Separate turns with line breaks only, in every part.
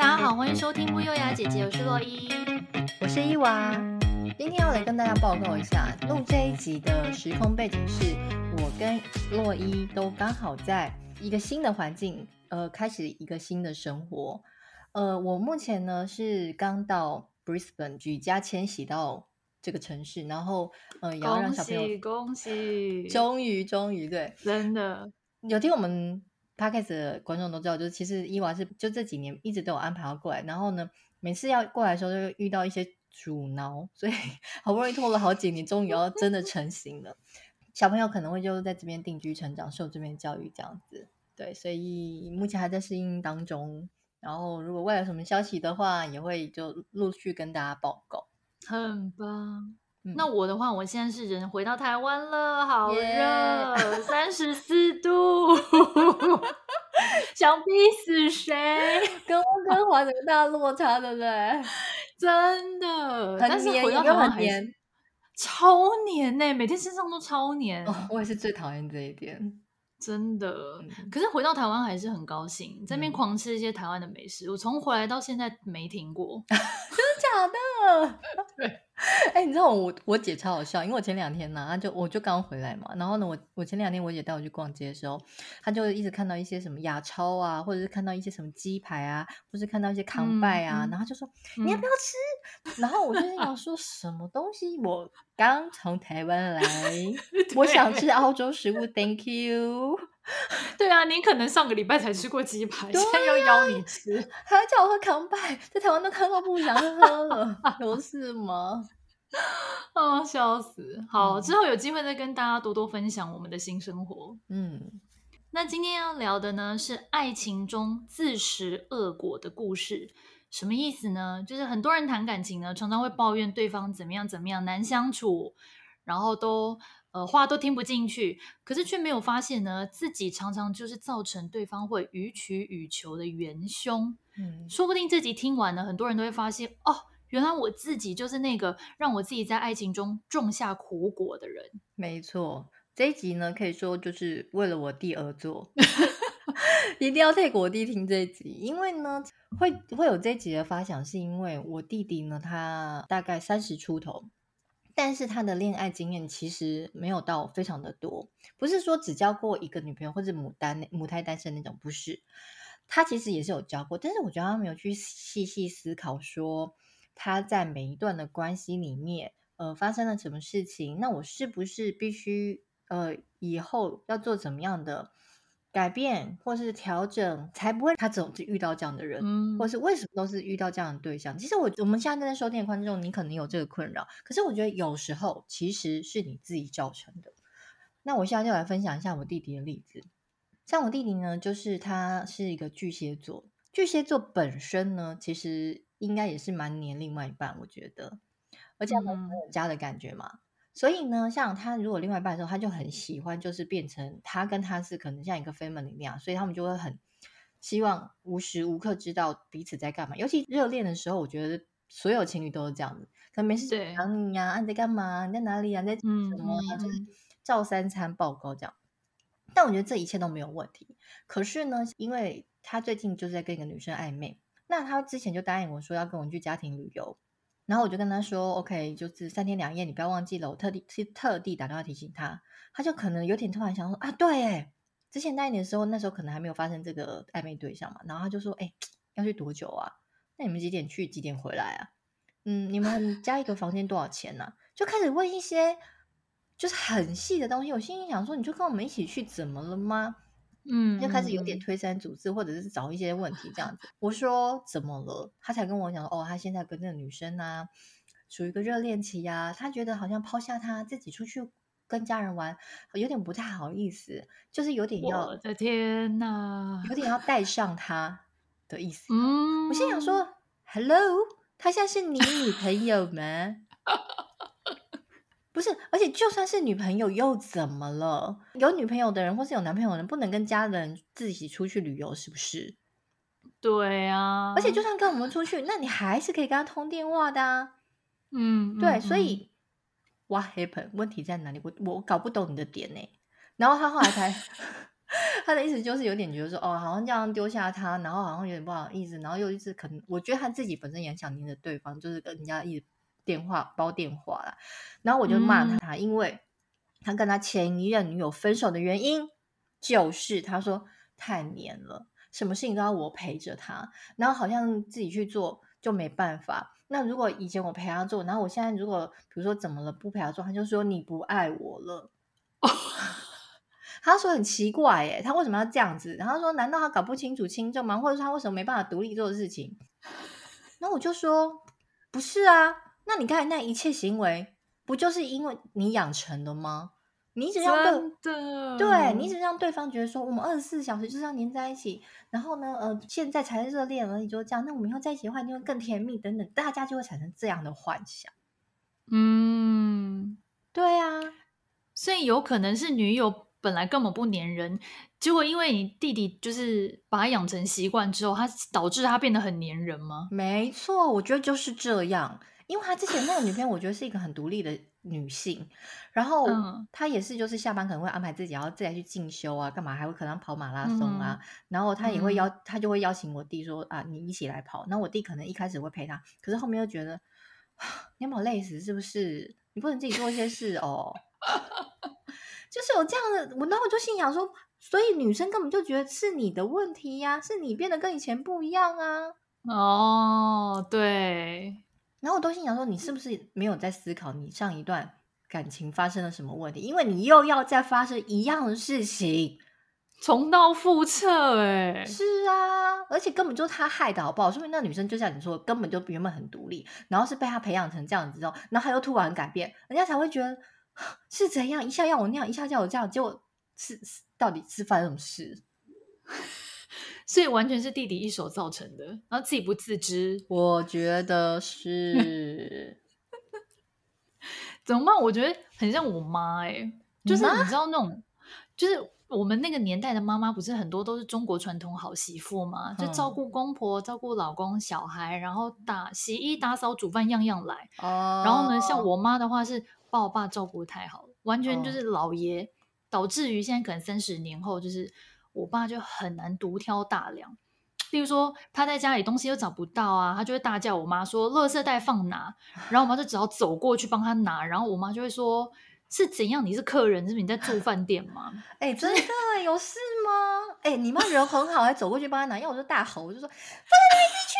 大家好，欢迎收听不优雅姐姐，我是洛伊，
我是伊娃。今天要来跟大家报告一下，录这一集的时空背景是，我跟洛伊都刚好在一个新的环境，呃，开始一个新的生活。呃，我目前呢是刚到 Brisbane 举家迁徙到这个城市，然后呃，也要让小朋友
恭喜，
终于终于对，
真的
有听我们。Podcast 的观众都知道，就是其实伊娃是就这几年一直都有安排要过来，然后呢，每次要过来的时候就会遇到一些阻挠，所以 好不容易拖了好几年，终于要真的成型了。小朋友可能会就在这边定居成长，受这边教育这样子，对，所以目前还在适应当中。然后如果未来有什么消息的话，也会就陆续跟大家报告。
很棒。嗯、那我的话，我现在是人回到台湾了，好热，三十四度，想逼死谁？
跟温哥华有大落差，对不对？
真的，但是回到台湾超黏呢、欸，每天身上都超黏。
哦、我也是最讨厌这一点。
真的，可是回到台湾还是很高兴，在那边狂吃一些台湾的美食。嗯、我从回来到现在没停过，
真的假的？对，哎、欸，你知道我我姐超好笑，因为我前两天呢、她，就我就刚回来嘛，然后呢，我我前两天我姐带我去逛街的时候，她就一直看到一些什么亚超啊，或者是看到一些什么鸡排啊，或是看到一些康拜啊，嗯、然后就说、嗯、你要不要 吃？然后我就想说什么东西？我刚从台湾来，我想吃澳洲食物，Thank you。
对啊，你可能上个礼拜才吃过鸡排，啊、现在又邀你吃，
还要叫我喝康拜，在台湾都看到不想喝了，有 事吗？
啊，笑死！好，嗯、之后有机会再跟大家多多分享我们的新生活。
嗯，
那今天要聊的呢是爱情中自食恶果的故事，什么意思呢？就是很多人谈感情呢，常常会抱怨对方怎么样怎么样难相处，然后都。呃，话都听不进去，可是却没有发现呢，自己常常就是造成对方会予取予求的元凶。嗯，说不定这集听完呢，很多人都会发现，哦，原来我自己就是那个让我自己在爱情中种下苦果的人。
没错，这一集呢，可以说就是为了我弟而做，一定要替我弟听这一集，因为呢，会会有这一集的发想，是因为我弟弟呢，他大概三十出头。但是他的恋爱经验其实没有到非常的多，不是说只交过一个女朋友或者母单母胎单身那种，不是。他其实也是有交过，但是我觉得他没有去细细思考说他在每一段的关系里面，呃，发生了什么事情，那我是不是必须呃以后要做怎么样的？改变或是调整，才不会他总是遇到这样的人，嗯，或是为什么都是遇到这样的对象？其实我我们现在正在收听的观众，你可能有这个困扰，可是我觉得有时候其实是你自己造成的。那我现在就来分享一下我弟弟的例子。像我弟弟呢，就是他是一个巨蟹座，巨蟹座本身呢，其实应该也是蛮黏另外一半，我觉得，而且很有家的感觉嘛。嗯所以呢，像他如果另外一半的时候，他就很喜欢，就是变成他跟他是可能像一个 family 那样，所以他们就会很希望无时无刻知道彼此在干嘛。尤其热恋的时候，我觉得所有情侣都是这样子，可能没事想你呀，啊，你在干嘛？你在哪里啊？你在什么啊？就是照三餐报告这样。但我觉得这一切都没有问题。可是呢，因为他最近就是在跟一个女生暧昧，那他之前就答应我说要跟我去家庭旅游。然后我就跟他说：“OK，就是三天两夜，你不要忘记了。”我特地是特地打电话提醒他，他就可能有点突然想说：“啊，对，哎，之前那一年的时候，那时候可能还没有发生这个暧昧对象嘛。”然后他就说：“哎，要去多久啊？那你们几点去？几点回来啊？嗯，你们加一个房间多少钱呢？”就开始问一些就是很细的东西。我心里想说：“你就跟我们一起去，怎么了吗？”嗯，就开始有点推三阻四，或者是找一些问题这样子。我说怎么了？他才跟我讲哦，他现在跟那个女生啊，处于一个热恋期呀、啊。他觉得好像抛下他自己出去跟家人玩，有点不太好意思，就是有点要，
我的天哪，
有点要带上他的意思。嗯，我心想说，Hello，他现在是你女朋友吗？不是，而且就算是女朋友又怎么了？有女朋友的人或是有男朋友的人，不能跟家人自己出去旅游，是不是？
对啊，
而且就算跟我们出去，那你还是可以跟他通电话的啊。嗯，对，嗯、所以 What happened？问题在哪里？我我搞不懂你的点呢。然后他后来才，他的意思就是有点觉得说，哦，好像这样丢下他，然后好像有点不好意思，然后又一直可能，我觉得他自己本身也想黏着对方，就是跟人家一直电话煲电话啦。然后我就骂他，嗯、因为他跟他前一任女友分手的原因，就是他说太黏了，什么事情都要我陪着他，然后好像自己去做就没办法。那如果以前我陪他做，然后我现在如果比如说怎么了不陪他做，他就说你不爱我了。他说很奇怪耶，他为什么要这样子？然后他说，难道他搞不清楚轻重吗？或者说他为什么没办法独立做事情？那我就说不是啊，那你刚才那一切行为，不就是因为你养成的吗？你一直让
对，
对你一直让对方觉得说，我们二十四小时就是要黏在一起，然后呢，呃，现在才热恋而已，就这样，那我们以后在一起的话，就会更甜蜜等等，大家就会产生这样的幻想。
嗯，
对啊，
所以有可能是女友。本来根本不黏人，结果因为你弟弟就是把他养成习惯之后，他导致他变得很黏人吗？
没错，我觉得就是这样。因为他之前那个女朋友，我觉得是一个很独立的女性，然后她也是就是下班可能会安排自己，然后自己去进修啊，干嘛还会可能跑马拉松啊，嗯、然后她也会邀，她就会邀请我弟说啊，你一起来跑。那我弟可能一开始会陪她，可是后面又觉得 你要把我累死是不是？你不能自己做一些事哦。就是有这样的，我然后我就心想说，所以女生根本就觉得是你的问题呀、啊，是你变得跟以前不一样啊。
哦，对。
然后我都心想说，你是不是没有在思考你上一段感情发生了什么问题？因为你又要再发生一样的事情，
重蹈覆辙。哎，
是啊，而且根本就是他害的好不好？说明那女生就像你说，根本就原本很独立，然后是被他培养成这样子之后，然后他又突然改变，人家才会觉得。是怎样？一下要我那样，一下叫我这样，结果是，是到底是发生什么事？
所以完全是弟弟一手造成的，然后自己不自知。
我觉得 是
怎么办？我觉得很像我妈哎、欸，就是你知道那种，就是我们那个年代的妈妈，不是很多都是中国传统好媳妇嘛？就照顾公婆、照顾老公、小孩，然后打洗衣、打扫、煮饭，样样来。哦。然后呢，像我妈的话是。把我爸照顾太好了，完全就是老爷，哦、导致于现在可能三十年后，就是我爸就很难独挑大梁。例如说，他在家里东西又找不到啊，他就会大叫我妈说：“垃圾袋放哪？”然后我妈就只好走过去帮他拿，然后我妈就会说：“是怎样？你是客人，是不是你在住饭店吗？”
哎、欸，真的有事吗？哎、欸，你妈人很好，还走过去帮他拿，因为我就大吼，我就说：“放在那里去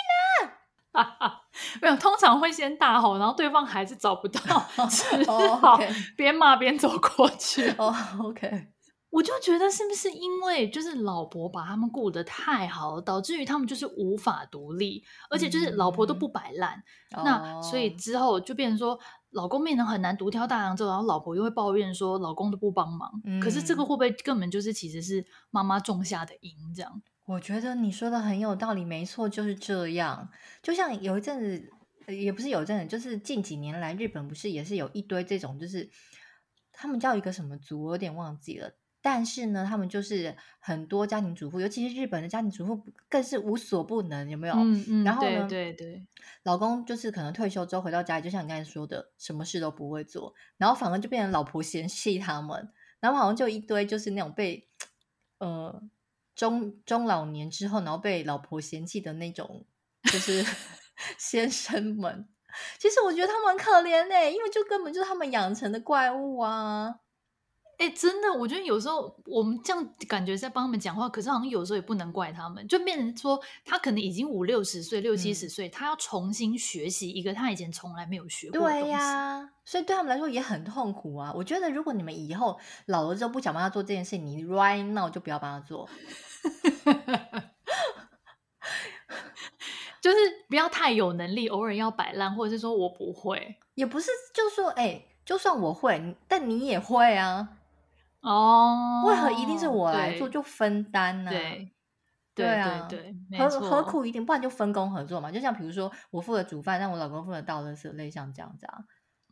拿。”
哈哈，没有，通常会先大吼，然后对方还是找不到，只好边骂边走过去。
哦、oh,，OK，
我就觉得是不是因为就是老婆把他们顾得太好，导致于他们就是无法独立，而且就是老婆都不摆烂，嗯、那所以之后就变成说老公变成很难独挑大梁之后，然后老婆又会抱怨说老公都不帮忙。嗯、可是这个会不会根本就是其实是妈妈种下的因这样？
我觉得你说的很有道理，没错，就是这样。就像有一阵子，也不是有一阵子，就是近几年来，日本不是也是有一堆这种，就是他们叫一个什么族，我有点忘记了。但是呢，他们就是很多家庭主妇，尤其是日本的家庭主妇，更是无所不能，有没有？
嗯嗯。
然后呢，
对对对，
老公就是可能退休之后回到家里，就像你刚才说的，什么事都不会做，然后反而就变成老婆嫌弃他们，然后好像就一堆就是那种被呃。中中老年之后，然后被老婆嫌弃的那种，就是 先生们。其实我觉得他们很可怜呢，因为就根本就是他们养成的怪物啊！
哎，真的，我觉得有时候我们这样感觉在帮他们讲话，可是好像有时候也不能怪他们，就变成说他可能已经五六十岁、六七十岁，嗯、他要重新学习一个他以前从来没有学过的东西。对呀，
所以对他们来说也很痛苦啊！我觉得如果你们以后老了之后不想帮他做这件事，你 right now 就不要帮他做。
就是不要太有能力，偶尔要摆烂，或者是说我不会，
也不是，就是说，哎、欸，就算我会，但你也会啊。
哦，
为何一定是我来做，就分担呢、啊？
对，
对啊，
对，对，对，
何何苦一点？不然就分工合作嘛。就像比如说，我负责煮饭，但我老公负责倒垃圾，类像这样子啊。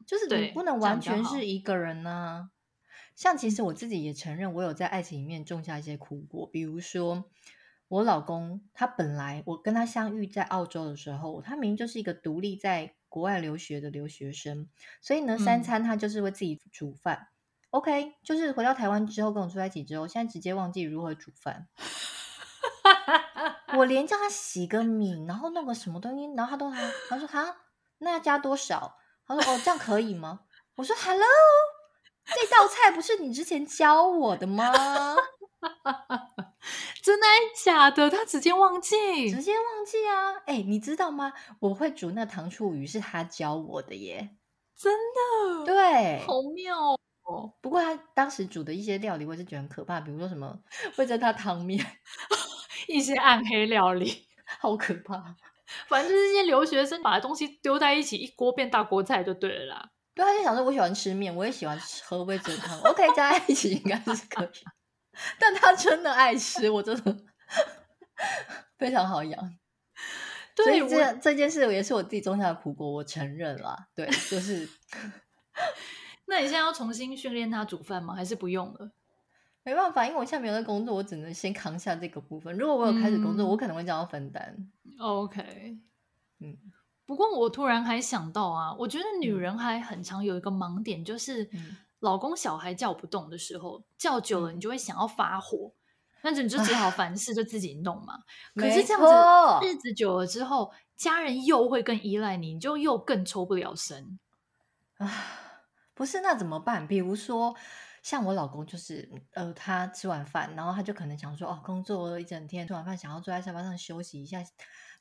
就是你不能完全是一个人呢、啊。像其实我自己也承认，我有在爱情里面种下一些苦果。比如说，我老公他本来我跟他相遇在澳洲的时候，他明明就是一个独立在国外留学的留学生，所以呢，三餐他就是会自己煮饭。嗯、OK，就是回到台湾之后跟我住在一起之后，现在直接忘记如何煮饭。我连叫他洗个米，然后弄个什么东西，然后他都还他说哈，那要加多少？他说哦，这样可以吗？我说 Hello，这道菜不是你之前教我的吗？
真的假的？他直接忘记，
直接忘记啊！哎、欸，你知道吗？我会煮那糖醋鱼是他教我的耶，
真的，
对，
好妙哦。
当时煮的一些料理，我也是觉得很可怕，比如说什么会在他汤面。
一些暗黑料理，
好可怕。
反正就是一些留学生把东西丢在一起，一锅变大锅菜就对了啦。
对，他就想说，我喜欢吃面，我也喜欢喝味噌汤，OK，加在一起应该是可以。但他真的爱吃，我真的非常好养。对，所以这这件事也是我自己种下的苦果，我承认了。对，就是。
那你现在要重新训练他煮饭吗？还是不用了？
没办法，因为我现在没有在工作，我只能先扛下这个部分。如果我有开始工作，嗯、我可能会这样分担。
OK，嗯。不过我突然还想到啊，我觉得女人还很常有一个盲点，就是老公小孩叫不动的时候，叫久了你就会想要发火，那就你就只好凡事就自己弄嘛。可是这样子日子久了之后，家人又会更依赖你，你就又更抽不了身。
啊，不是，那怎么办？比如说。像我老公就是，呃，他吃完饭，然后他就可能想说，哦，工作了一整天，吃完饭想要坐在沙发上休息一下。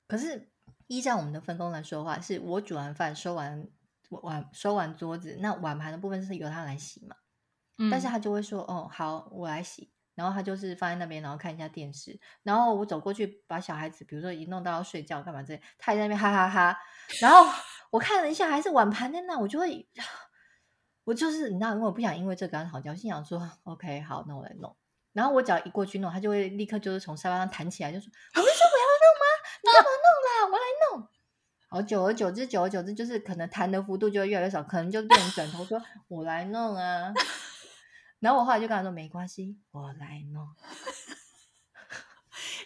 可是依照我们的分工来说的话，是我煮完饭收完碗收完桌子，那碗盘的部分是由他来洗嘛。嗯。但是他就会说，哦，好，我来洗。然后他就是放在那边，然后看一下电视。然后我走过去把小孩子，比如说一弄到要睡觉干嘛这，他也在那边哈哈哈哈。然后我看了一下，还是碗盘在那，我就会。我就是你知道，因为我不想因为这跟他吵架，我心想说，OK，好，那我来弄。然后我只要一过去弄，他就会立刻就是从沙发上弹起来，就说：“我不是说我要弄吗？你干嘛弄啦？我来弄。”好，久而久之，久而久之，就是可能弹的幅度就会越来越少，可能就变成转头说：“我来弄啊。”然后我后来就跟他说：“没关系，我来弄。”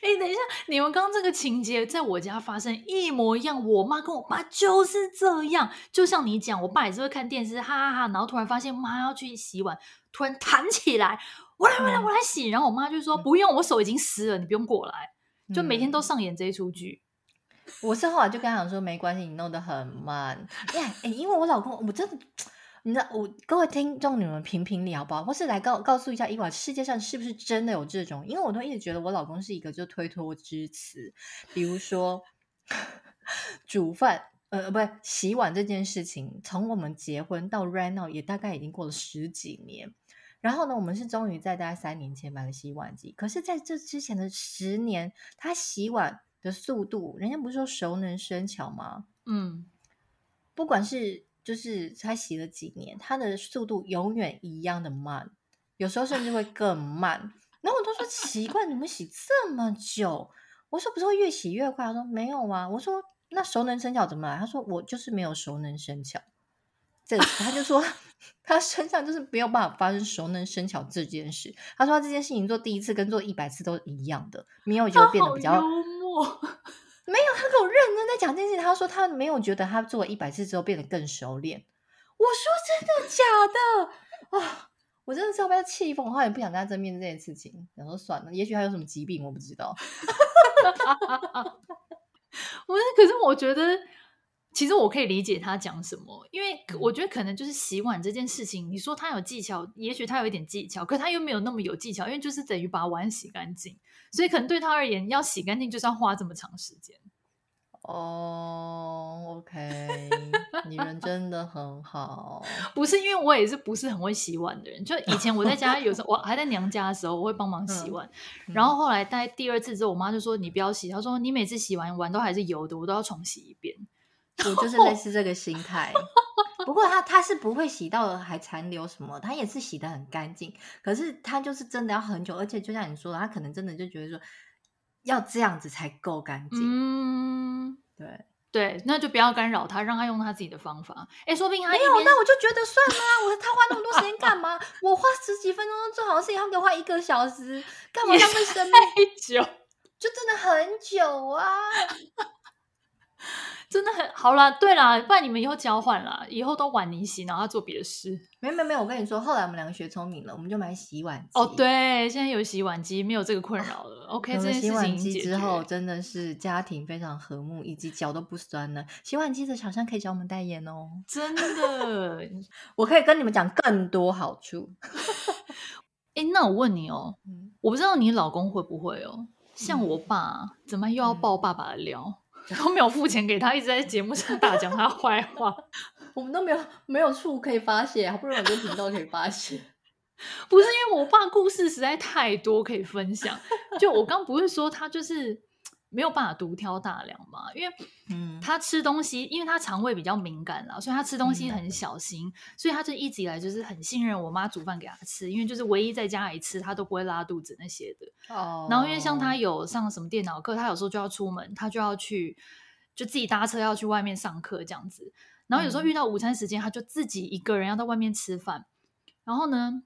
哎，等一下，你们刚刚这个情节在我家发生一模一样。我妈跟我爸就是这样，就像你讲，我爸也是会看电视，哈哈哈，然后突然发现妈要去洗碗，突然弹起来，我来，我来，我来洗。然后我妈就说：“不用，我手已经湿了，你不用过来。”就每天都上演这一出剧。
我是后来就跟他讲说：“没关系，你弄得很慢。”哎，因为我老公，我真的。你知道我各位听众，你们评评理好不好？或是来告告诉一下伊娃，世界上是不是真的有这种？因为我都一直觉得我老公是一个就推脱之词，比如说煮饭，呃，不是洗碗这件事情，从我们结婚到 right now 也大概已经过了十几年。然后呢，我们是终于在大概三年前买了洗碗机，可是在这之前的十年，他洗碗的速度，人家不是说熟能生巧吗？嗯，不管是。就是他洗了几年，他的速度永远一样的慢，有时候甚至会更慢。然后我都说奇怪，你们洗这么久？我说不是会越洗越快？他说没有啊。我说那熟能生巧怎么来？他说我就是没有熟能生巧。这他就说他身上就是没有办法发生熟能生巧这件事。他说他这件事情做第一次跟做一百次都一样的，没有就变得比较幽默。讲这件事。他说他没有觉得他做了一百次之后变得更熟练。我说真的假的啊？我真的是要被他气疯，我后来也不想跟他争辩这件事情。想说算了，也许他有什么疾病，我不知道。
我可是我觉得，其实我可以理解他讲什么，因为我觉得可能就是洗碗这件事情，你说他有技巧，也许他有一点技巧，可他又没有那么有技巧，因为就是等于把碗洗干净。所以可能对他而言，要洗干净就是要花这么长时间。
哦、oh，OK，你人真的很好。
不是因为我也是不是很会洗碗的人，就以前我在家有时候我还在娘家的时候，我会帮忙洗碗。嗯、然后后来大概第二次之后，我妈就说你不要洗，她说你每次洗完碗都还是油的，我都要重洗一遍。
我就是类似这个心态。不过他他是不会洗到还残留什么，他也是洗的很干净。可是他就是真的要很久，而且就像你说的，他可能真的就觉得说要这样子才够干净。嗯，对
对，那就不要干扰他，让他用他自己的方法。哎，说不定他
没有，那我就觉得算了。我说他花那么多时间干嘛？我花十几分钟做好的事情，他给我花一个小时，干嘛浪费生命？
太久，
就真的很久啊。
真的很好啦，对啦，不然你们以后交换啦，以后都碗你洗，然后他做别的事。
没有没有没有，我跟你说，后来我们两个学聪明了，我们就买洗碗机。
哦，对，现在有洗碗机，没有这个困扰了。OK，这件事情
洗碗机之后真的是家庭非常和睦，以及脚都不酸了。洗碗机的厂商可以找我们代言哦，
真的，
我可以跟你们讲更多好处。
哎，那我问你哦，我不知道你老公会不会哦，像我爸，怎么又要爆爸爸的料？都没有付钱给他，一直在节目上大讲他坏话。
我们都没有没有处可以发泄，好不容易有个频道可以发泄。
不是因为我爸故事实在太多可以分享。就我刚不是说他就是。没有办法独挑大梁嘛，因为他吃东西，嗯、因为他肠胃比较敏感啦，所以他吃东西很小心，嗯、所以他就一直以来就是很信任我妈煮饭给他吃，因为就是唯一在家里吃，他都不会拉肚子那些的。哦。然后因为像他有上什么电脑课，他有时候就要出门，他就要去就自己搭车要去外面上课这样子。然后有时候遇到午餐时间，他就自己一个人要到外面吃饭。然后呢，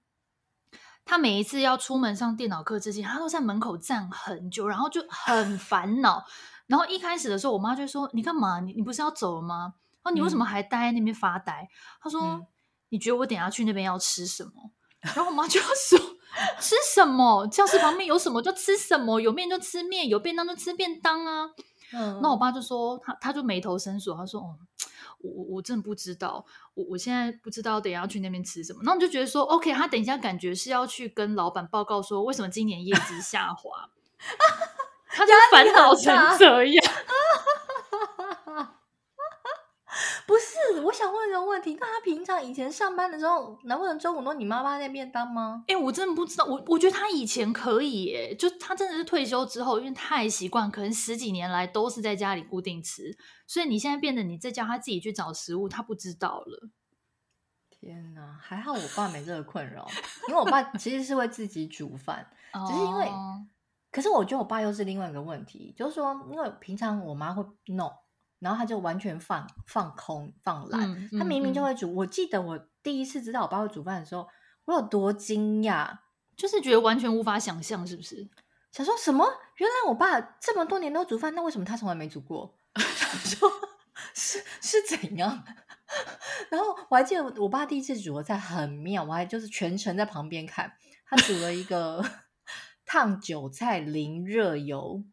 他每一次要出门上电脑课之前，他都在门口站很久，然后就很烦恼。然后一开始的时候，我妈就说：“你干嘛？你你不是要走了吗？哦，你为什么还待在那边发呆？”他说：“嗯、你觉得我等下去那边要吃什么？”然后我妈就要说：“ 吃什么？教室旁边有什么就吃什么，有面就吃面，有便当就吃便当啊。”嗯，那我爸就说他他就眉头深锁，他说：“哦。”我我真的不知道，我我现在不知道等一下要去那边吃什么，那我就觉得说，OK，他等一下感觉是要去跟老板报告说，为什么今年业绩下滑，他就烦恼成这样。
不是，我想问一个问题，那他平常以前上班的时候，难不能中午都你妈妈那边当吗？
哎、欸，我真的不知道，我我觉得他以前可以，耶，就他真的是退休之后，因为太习惯，可能十几年来都是在家里固定吃，所以你现在变得你在叫他自己去找食物，他不知道了。
天哪，还好我爸没这个困扰，因为我爸 其实是会自己煮饭，只是因为，可是我觉得我爸又是另外一个问题，就是说，因为平常我妈会弄。然后他就完全放放空放懒，嗯嗯、他明明就会煮。我记得我第一次知道我爸会煮饭的时候，我有多惊讶，
就是觉得完全无法想象，是不是？
想说什么？原来我爸这么多年都煮饭，那为什么他从来没煮过？说是是怎样？然后我还记得我爸第一次煮的菜很妙，我还就是全程在旁边看，他煮了一个 烫韭菜淋热油，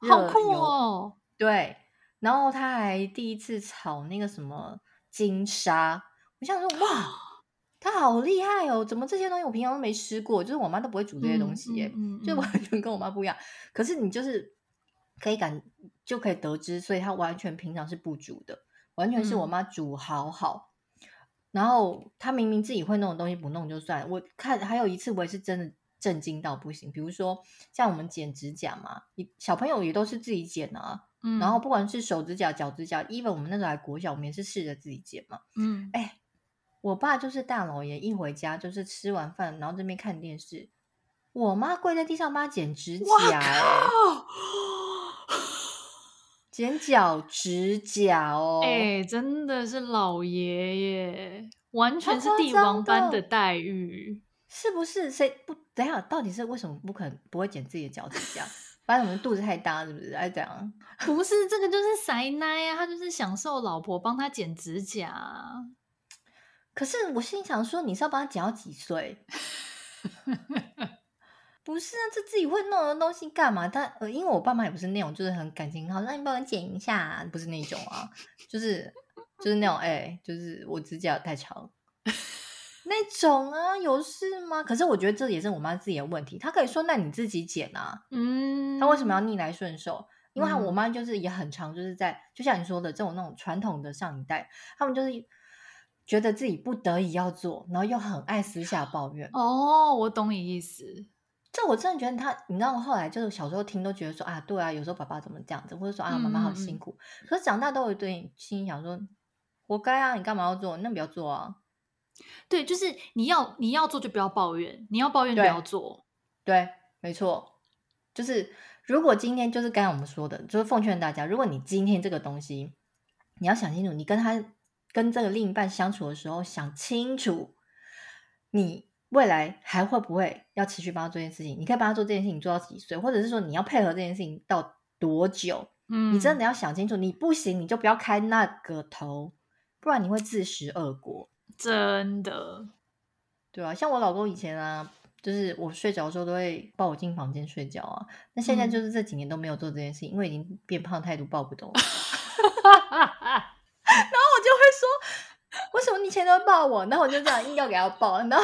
好酷哦！
对。然后他还第一次炒那个什么金沙，我想说哇，他好厉害哦！怎么这些东西我平常都没吃过？就是我妈都不会煮这些东西耶，嗯嗯嗯、就完全跟我妈不一样。可是你就是可以感就可以得知，所以他完全平常是不煮的，完全是我妈煮好好。嗯、然后他明明自己会弄的东西不弄就算，我看还有一次我也是真的震惊到不行。比如说像我们剪指甲嘛，小朋友也都是自己剪啊。嗯，然后不管是手指甲、脚指甲，even 我们那时候还国小，我们也是试着自己剪嘛。嗯，哎，我爸就是大老爷，一回家就是吃完饭，然后这边看电视，我妈跪在地上帮他剪指甲，哎，剪脚指甲哦，
哎，真的是老爷爷，完全是帝王般的待遇，
是不是？谁不？等一下，到底是为什么不肯不会剪自己的脚趾甲？发现我们肚子太大，是不是？还这样？
不是，这个就是塞奶啊，他就是享受老婆帮他剪指甲。
可是我心想说，你是要帮他剪到几岁？不是啊，这自己会弄的东西干嘛？他呃，因为我爸妈也不是那种，就是很感情好，让你帮我剪一下啊，不是那种啊，就是就是那种，哎、欸，就是我指甲太长。那种啊，有事吗？可是我觉得这也是我妈自己的问题。她可以说：“那你自己剪啊。”嗯，她为什么要逆来顺受？因为她我妈就是也很常，就是在、嗯、就像你说的这种那种传统的上一代，他们就是觉得自己不得已要做，然后又很爱私下抱怨。
哦，我懂你意思。
这我真的觉得他，你知道，我后来就是小时候听都觉得说啊，对啊，有时候爸爸怎么这样子，或者说啊，妈妈好辛苦。嗯、可是长大都会对心里想说，活该啊，你干嘛要做？那不要做啊。
对，就是你要你要做就不要抱怨，你要抱怨就不要做。
对，对，没错，就是如果今天就是刚才我们说的，就是奉劝大家，如果你今天这个东西，你要想清楚，你跟他跟这个另一半相处的时候，想清楚，你未来还会不会要持续帮他做这件事情？你可以帮他做这件事情做到几岁，或者是说你要配合这件事情到多久？嗯，你真的要想清楚，你不行你就不要开那个头，不然你会自食恶果。
真的，
对啊，像我老公以前啊，就是我睡着的时候都会抱我进房间睡觉啊。那现在就是这几年都没有做这件事情，嗯、因为已经变胖太多，抱不动。然后我就会说，为什么你以前都会抱我？然后我就这样硬要给他抱，然后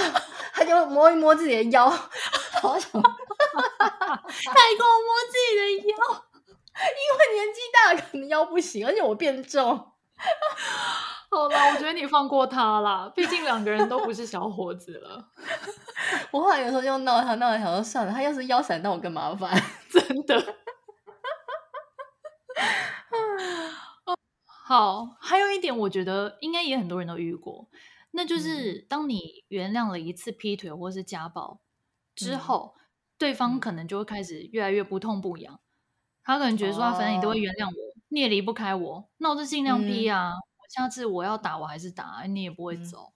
他就摸一摸自己的腰，好想，他
还给我摸自己的腰，
因为年纪大了，可能腰不行，而且我变重。
好了，我觉得你放过他啦，毕竟两个人都不是小伙子了。
我后来有时候就闹他，闹他想说算了，他要是腰闪那我更麻烦，
真的。好，还有一点，我觉得应该也很多人都遇过，那就是当你原谅了一次劈腿或是家暴之后，嗯、对方可能就会开始越来越不痛不痒，他可能觉得说，反正你都会原谅我，哦、你也离不开我，那我就尽量劈啊。嗯、下次我要打我还是打，你也不会走。
嗯、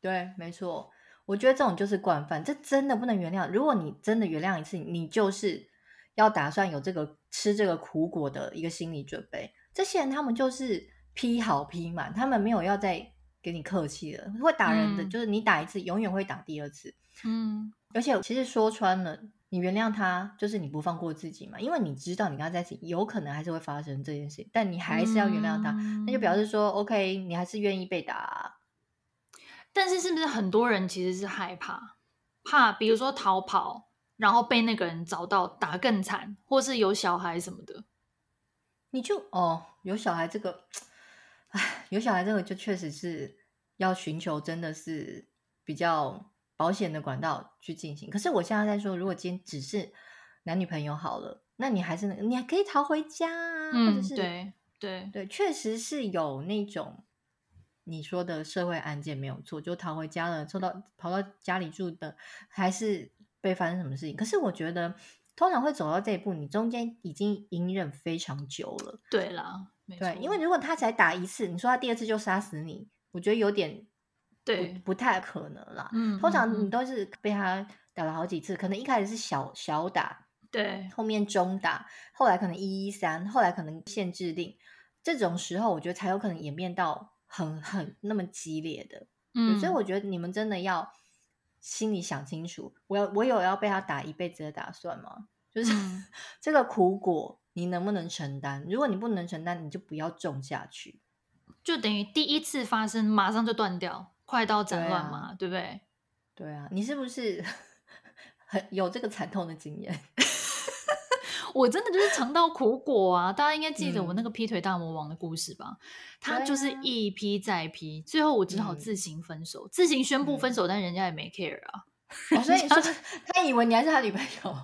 对，没错，我觉得这种就是惯犯，这真的不能原谅。如果你真的原谅一次，你就是要打算有这个吃这个苦果的一个心理准备。这些人他们就是劈好劈满，他们没有要再给你客气了。会打人的，嗯、就是你打一次，永远会打第二次。嗯，而且其实说穿了，你原谅他，就是你不放过自己嘛。因为你知道你跟他在一起，有可能还是会发生这件事，但你还是要原谅他，嗯、那就表示说，OK，你还是愿意被打啊。
但是是不是很多人其实是害怕，怕比如说逃跑，然后被那个人找到打更惨，或是有小孩什么的？
你就哦，有小孩这个，哎，有小孩这个就确实是要寻求真的是比较保险的管道去进行。可是我现在在说，如果今天只是男女朋友好了，那你还是你还可以逃回家啊，
嗯、
或者是
对对
对，确实是有那种你说的社会案件没有错，就逃回家了，抽到跑到家里住的，还是被发生什么事情？可是我觉得。通常会走到这一步，你中间已经隐忍非常久了。
对啦，
对，因为如果他才打一次，你说他第二次就杀死你，我觉得有点不
对，
不太可能啦。嗯，通常你都是被他打了好几次，嗯、可能一开始是小小打，
对，后
面中打，后来可能一一三，后来可能限制令，这种时候我觉得才有可能演变到很很那么激烈的。嗯，所以我觉得你们真的要。心里想清楚，我要我有要被他打一辈子的打算吗？就是、嗯、这个苦果，你能不能承担？如果你不能承担，你就不要种下去。
就等于第一次发生，马上就断掉，快刀斩乱麻，对，不对？
对啊，你是不是 很有这个惨痛的经验？
我真的就是尝到苦果啊！大家应该记得我那个劈腿大魔王的故事吧？嗯、他就是一劈再劈，最后我只好自行分手，嗯、自行宣布分手，嗯、但人家也没 care 啊。
哦、所以说 他以为你还是他女朋友。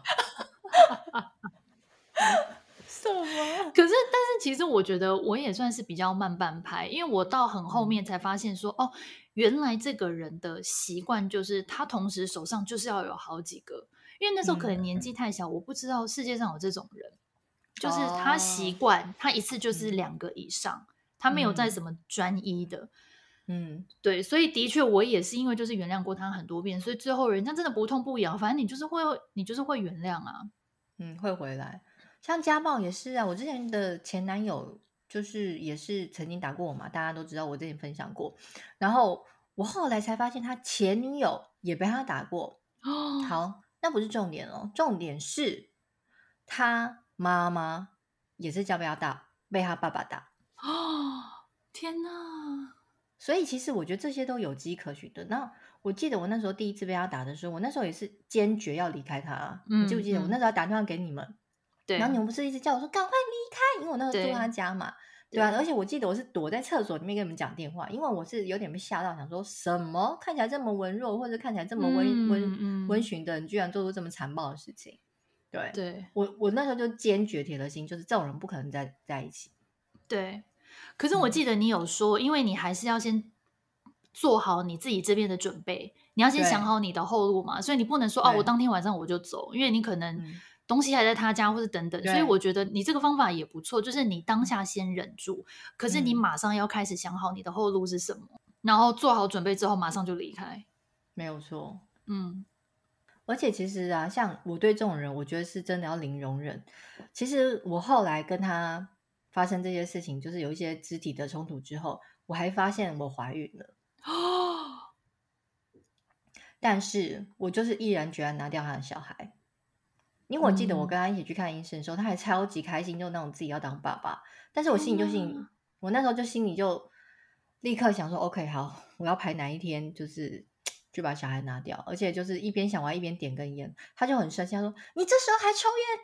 什么？
可是，但是其实我觉得我也算是比较慢半拍，因为我到很后面才发现说，嗯、哦，原来这个人的习惯就是他同时手上就是要有好几个。因为那时候可能年纪太小，嗯、我不知道世界上有这种人，嗯、就是他习惯他一次就是两个以上，嗯、他没有在什么专一的，嗯，对，所以的确我也是因为就是原谅过他很多遍，所以最后人家真的不痛不痒，反正你就是会你就是会原谅啊，
嗯，会回来。像家暴也是啊，我之前的前男友就是也是曾经打过我嘛，大家都知道我之前分享过，然后我后来才发现他前女友也被他打过，哦，好。那不是重点哦，重点是他妈妈也是叫被他打，被他爸爸打。
哦，天哪！
所以其实我觉得这些都有迹可循的。那我记得我那时候第一次被他打的时候，我那时候也是坚决要离开他。嗯，你记不记得我那时候打电话给你们？对。然后你们不是一直叫我说赶快离开，因为我那时候住他家嘛。对啊，而且我记得我是躲在厕所里面跟你们讲电话，因为我是有点被吓到，想说什么看起来这么文弱，或者看起来这么温温温驯的人，居然做出这么残暴的事情。对，对我我那时候就坚决铁了心，就是这种人不可能在在一起。
对，可是我记得你有说，嗯、因为你还是要先做好你自己这边的准备，你要先想好你的后路嘛，所以你不能说哦，我当天晚上我就走，因为你可能。嗯东西还在他家，或者等等，所以我觉得你这个方法也不错，就是你当下先忍住，可是你马上要开始想好你的后路是什么，嗯、然后做好准备之后马上就离开，
没有错。嗯，而且其实啊，像我对这种人，我觉得是真的要零容忍。其实我后来跟他发生这些事情，就是有一些肢体的冲突之后，我还发现我怀孕了。哦，但是我就是毅然决然拿掉他的小孩，因为我记得我跟他一起去看医生的时候，嗯、他还超级开心，就那种自己要当爸爸。但是我心里就心，嗯、我那时候就心里就立刻想说，OK，好，我要排哪一天，就是 就把小孩拿掉，而且就是一边想完一边点根烟，他就很生气，他说：“你这时候还抽烟？”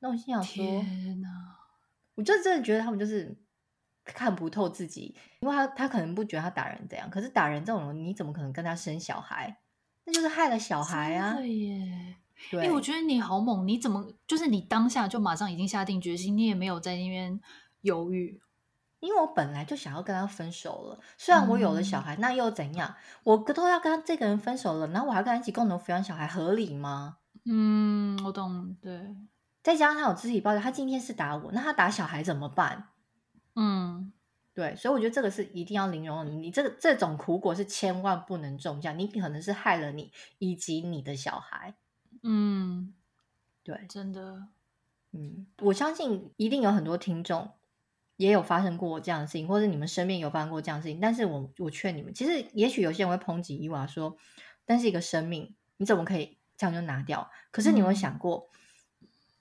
那我心想说：“天哪！”我就真的觉得他们就是看不透自己，因为他他可能不觉得他打人这样，可是打人这种人，你怎么可能跟他生小孩？那就是害了小孩啊！
对耶，对，欸，我觉得你好猛，你怎么就是你当下就马上已经下定决心，你也没有在那边犹豫？
因为我本来就想要跟他分手了，虽然我有了小孩，嗯，那又怎样？我都要跟他这个人分手了，然后我还跟他一起共同抚养小孩，合理吗？
嗯，我懂，对。
再加上他有肢体暴力，他今天是打我，那他打小孩怎么办？嗯，对，所以我觉得这个是一定要零容忍。你这个这种苦果是千万不能种下，你可能是害了你以及你的小孩。嗯，对，
真的，
嗯，我相信一定有很多听众也有发生过这样的事情，或者你们身边有发生过这样的事情。但是我我劝你们，其实也许有些人会抨击伊娃说，但是一个生命你怎么可以这样就拿掉？可是你有没有想过？嗯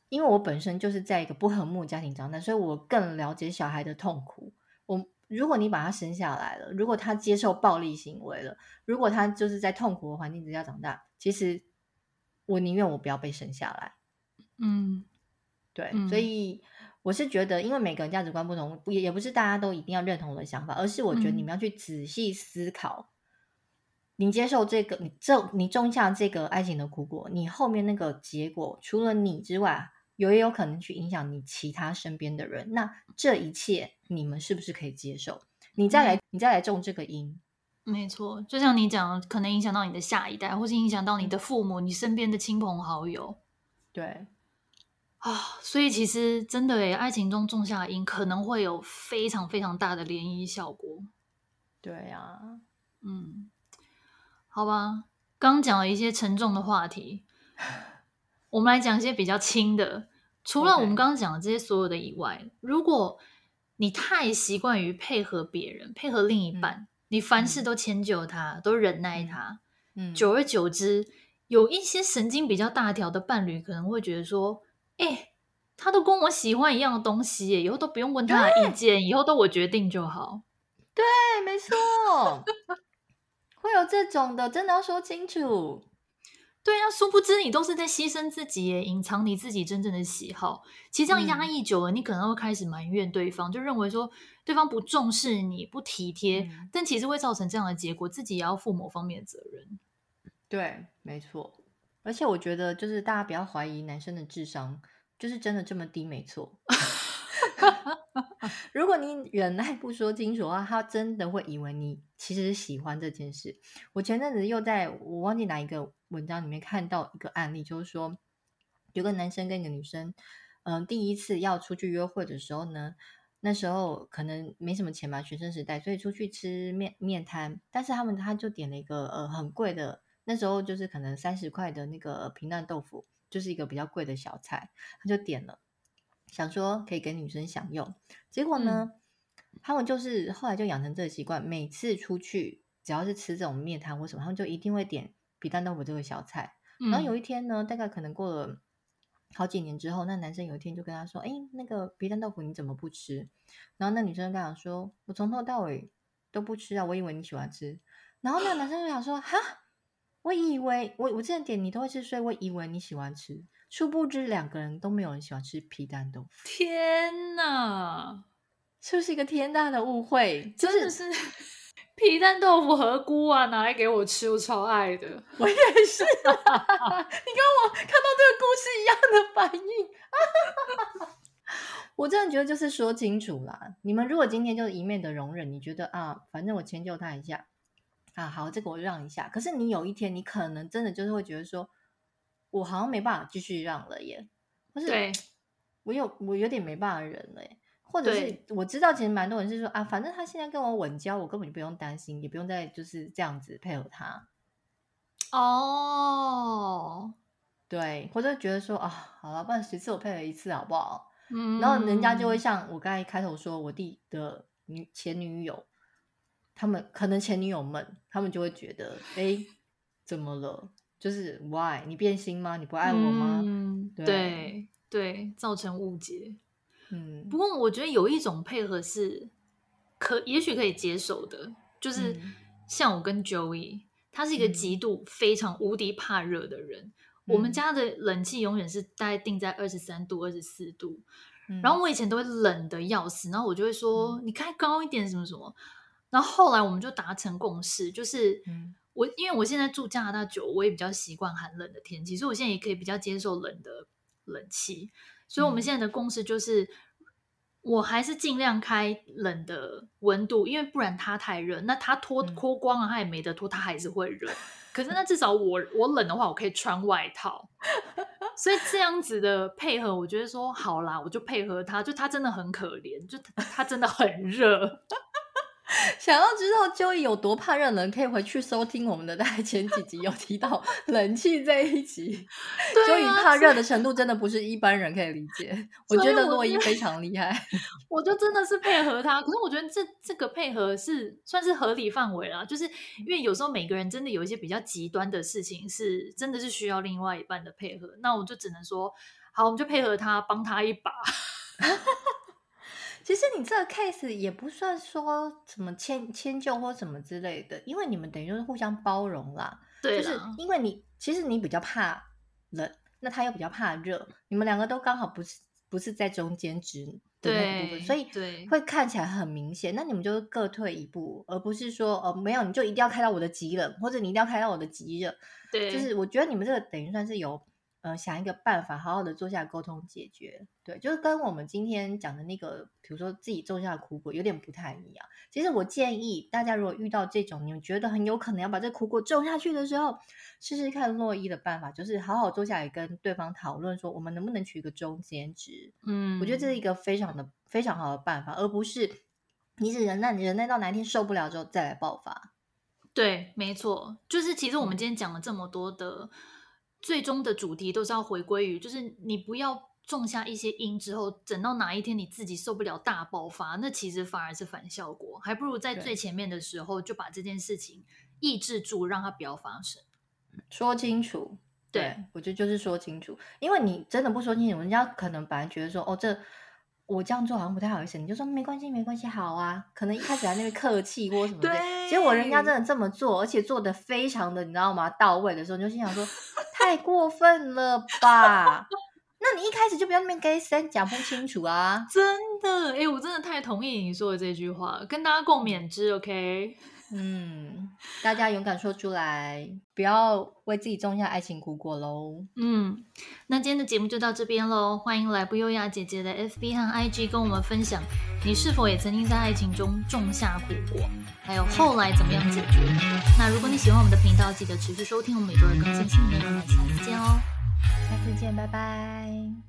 因为我本身就是在一个不和睦家庭长大，所以我更了解小孩的痛苦。我如果你把他生下来了，如果他接受暴力行为了，如果他就是在痛苦的环境之下长大，其实我宁愿我不要被生下来。嗯，对，嗯、所以我是觉得，因为每个人价值观不同，也也不是大家都一定要认同我的想法，而是我觉得你们要去仔细思考，嗯、你接受这个，你种你种下这个爱情的苦果，你后面那个结果，除了你之外。有也有可能去影响你其他身边的人，那这一切你们是不是可以接受？你再来，嗯、你再来种这个因，
没错，就像你讲，可能影响到你的下一代，或是影响到你的父母、你身边的亲朋好友。
对
啊，所以其实真的诶，爱情中种下的因，可能会有非常非常大的涟漪效果。
对啊，
嗯，好吧，刚讲了一些沉重的话题。我们来讲一些比较轻的，除了我们刚刚讲的这些所有的以外.如果你太习惯于配合别人，配合另一半，嗯、你凡事都迁就他，嗯、都忍耐他，嗯，久而久之，有一些神经比较大条的伴侣可能会觉得说，哎、欸，他都跟我喜欢一样的东西，以后都不用问他的意见，以后都我决定就好。
对，没错，会有这种的，真的要说清楚。
对啊，殊不知你都是在牺牲自己，隐藏你自己真正的喜好。其实这样压抑久了，嗯、你可能会开始埋怨对方，就认为说对方不重视你，不体贴。嗯、但其实会造成这样的结果，自己也要负某方面的责任。
对，没错。而且我觉得，就是大家不要怀疑男生的智商，就是真的这么低，没错。如果你忍耐不说清楚的话，他真的会以为你其实喜欢这件事。我前阵子又在我忘记哪一个文章里面看到一个案例，就是说有个男生跟一个女生，嗯、第一次要出去约会的时候呢，那时候可能没什么钱吧，学生时代，所以出去吃面面摊，但是他们他就点了一个呃很贵的，那时候就是可能三十块的那个平蛋豆腐，就是一个比较贵的小菜，他就点了。想说可以给女生享用，结果呢，嗯、他们就是后来就养成这个习惯，每次出去只要是吃这种面摊或什么，他们就一定会点皮蛋豆腐这个小菜。嗯、然后有一天呢，大概可能过了好几年之后，那男生有一天就跟他说：“哎，那个皮蛋豆腐你怎么不吃？”然后那女生跟他说：“我从头到尾都不吃啊，我以为你喜欢吃。”然后那男生就想说：“哈，我以为我我之前点你都会吃，所以我以为你喜欢吃。”殊不知，两个人都没有人喜欢吃皮蛋豆腐。
天哪，
是不是一个天大的误会？
真的是皮蛋豆腐和菇啊，拿来给我吃，我超爱的。
我也是，你跟我看到这个故事一样的反应。我真的觉得就是说清楚啦。你们如果今天就是一面的容忍，你觉得啊，反正我迁就他一下啊，好，这个我让一下。可是你有一天，你可能真的就是会觉得说。我好像没办法继续让了耶，不是？我有我有点没办法忍了耶，或者是我知道其实蛮多人是说啊，反正他现在跟我稳交，我根本就不用担心，也不用再就是这样子配合他。哦，对，或者觉得说啊，好了，不然十次我配合一次好不好？嗯，然后人家就会像我刚才开头说，我弟的女前女友，他们可能前女友们，他们就会觉得，哎，怎么了？就是 why 你变心吗？你不爱我吗？
嗯、对对，对，造成误解。
嗯，
不过我觉得有一种配合是可也许可以接受的，就是像我跟 Joey，他是一个极度非常无敌怕热的人。嗯、我们家的冷气永远是大概定在二十三度、二十四度，嗯、然后我以前都会冷的要死，然后我就会说、嗯、你开高一点什么什么。然后后来我们就达成共识，就是我因为我现在住加拿大久，我也比较习惯寒冷的天气，所以我现在也可以比较接受冷的冷气。所以我们现在的共识就是，我还是尽量开冷的温度，因为不然它太热，那它脱脱光了，它也没得脱，它还是会热。可是那至少我我冷的话，我可以穿外套。所以这样子的配合，我觉得说好啦，我就配合他，就他真的很可怜，就他，他真的很热。
想要知道 Joey 有多怕热能？可以回去收听我们的大概前几集，有提到冷气这一集。Joey 怕热的程度真的不是一般人可以理解。我觉得洛伊非常厉害，
我就真的是配合他。可是我觉得这这个配合是算是合理范围啦，就是因为有时候每个人真的有一些比较极端的事情，是真的是需要另外一半的配合。那我就只能说，好，我们就配合他，帮他一把。
其实你这个 case 也不算说什么迁迁就或什么之类的，因为你们等于就是互相包容啦。
对啦，
就是因为你其实你比较怕冷，那他又比较怕热，你们两个都刚好不是不是在中间值的那个部分，所以会看起来很明显。那你们就各退一步，而不是说哦没有你就一定要开到我的极冷，或者你一定要开到我的极热。
对，
就是我觉得你们这个等于算是有。呃，想一个办法，好好的坐下来沟通解决，对，就是跟我们今天讲的那个，比如说自己种下的苦果有点不太一样。其实我建议大家，如果遇到这种你们觉得很有可能要把这苦果种下去的时候，试试看洛伊的办法，就是好好坐下来跟对方讨论，说我们能不能取一个中间值。
嗯，
我觉得这是一个非常的非常好的办法，而不是你只忍耐，你忍耐到哪一天受不了之后再来爆发。
对，没错，就是其实我们今天讲了这么多的。最终的主题都是要回归于，就是你不要种下一些因之后，等到哪一天你自己受不了大爆发，那其实反而是反效果，还不如在最前面的时候就把这件事情抑制住，让它不要发生。
说清楚，对，对我觉得就是说清楚，因为你真的不说清楚，人家可能本来觉得说，哦，这。我这样做好像不太好意思，你就说没关系，没关系，好啊。可能一开始在那边客气或什么的，对结果人家真的这么做，而且做的非常的，你知道吗？到位的时候，你就心想说，太过分了吧？那你一开始就不要那边给先讲不清楚啊！
真的，哎，我真的太同意你说的这句话，跟大家共勉之，OK。
嗯，大家勇敢说出来，不要为自己种下爱情苦果喽。
嗯，那今天的节目就到这边喽。欢迎来不优雅姐姐的 FB 和 IG 跟我们分享，你是否也曾经在爱情中种下苦果，还有后来怎么样解决？那如果你喜欢我们的频道，记得持续收听我们每周的更新新内容。下次见哦，
下次见，拜拜。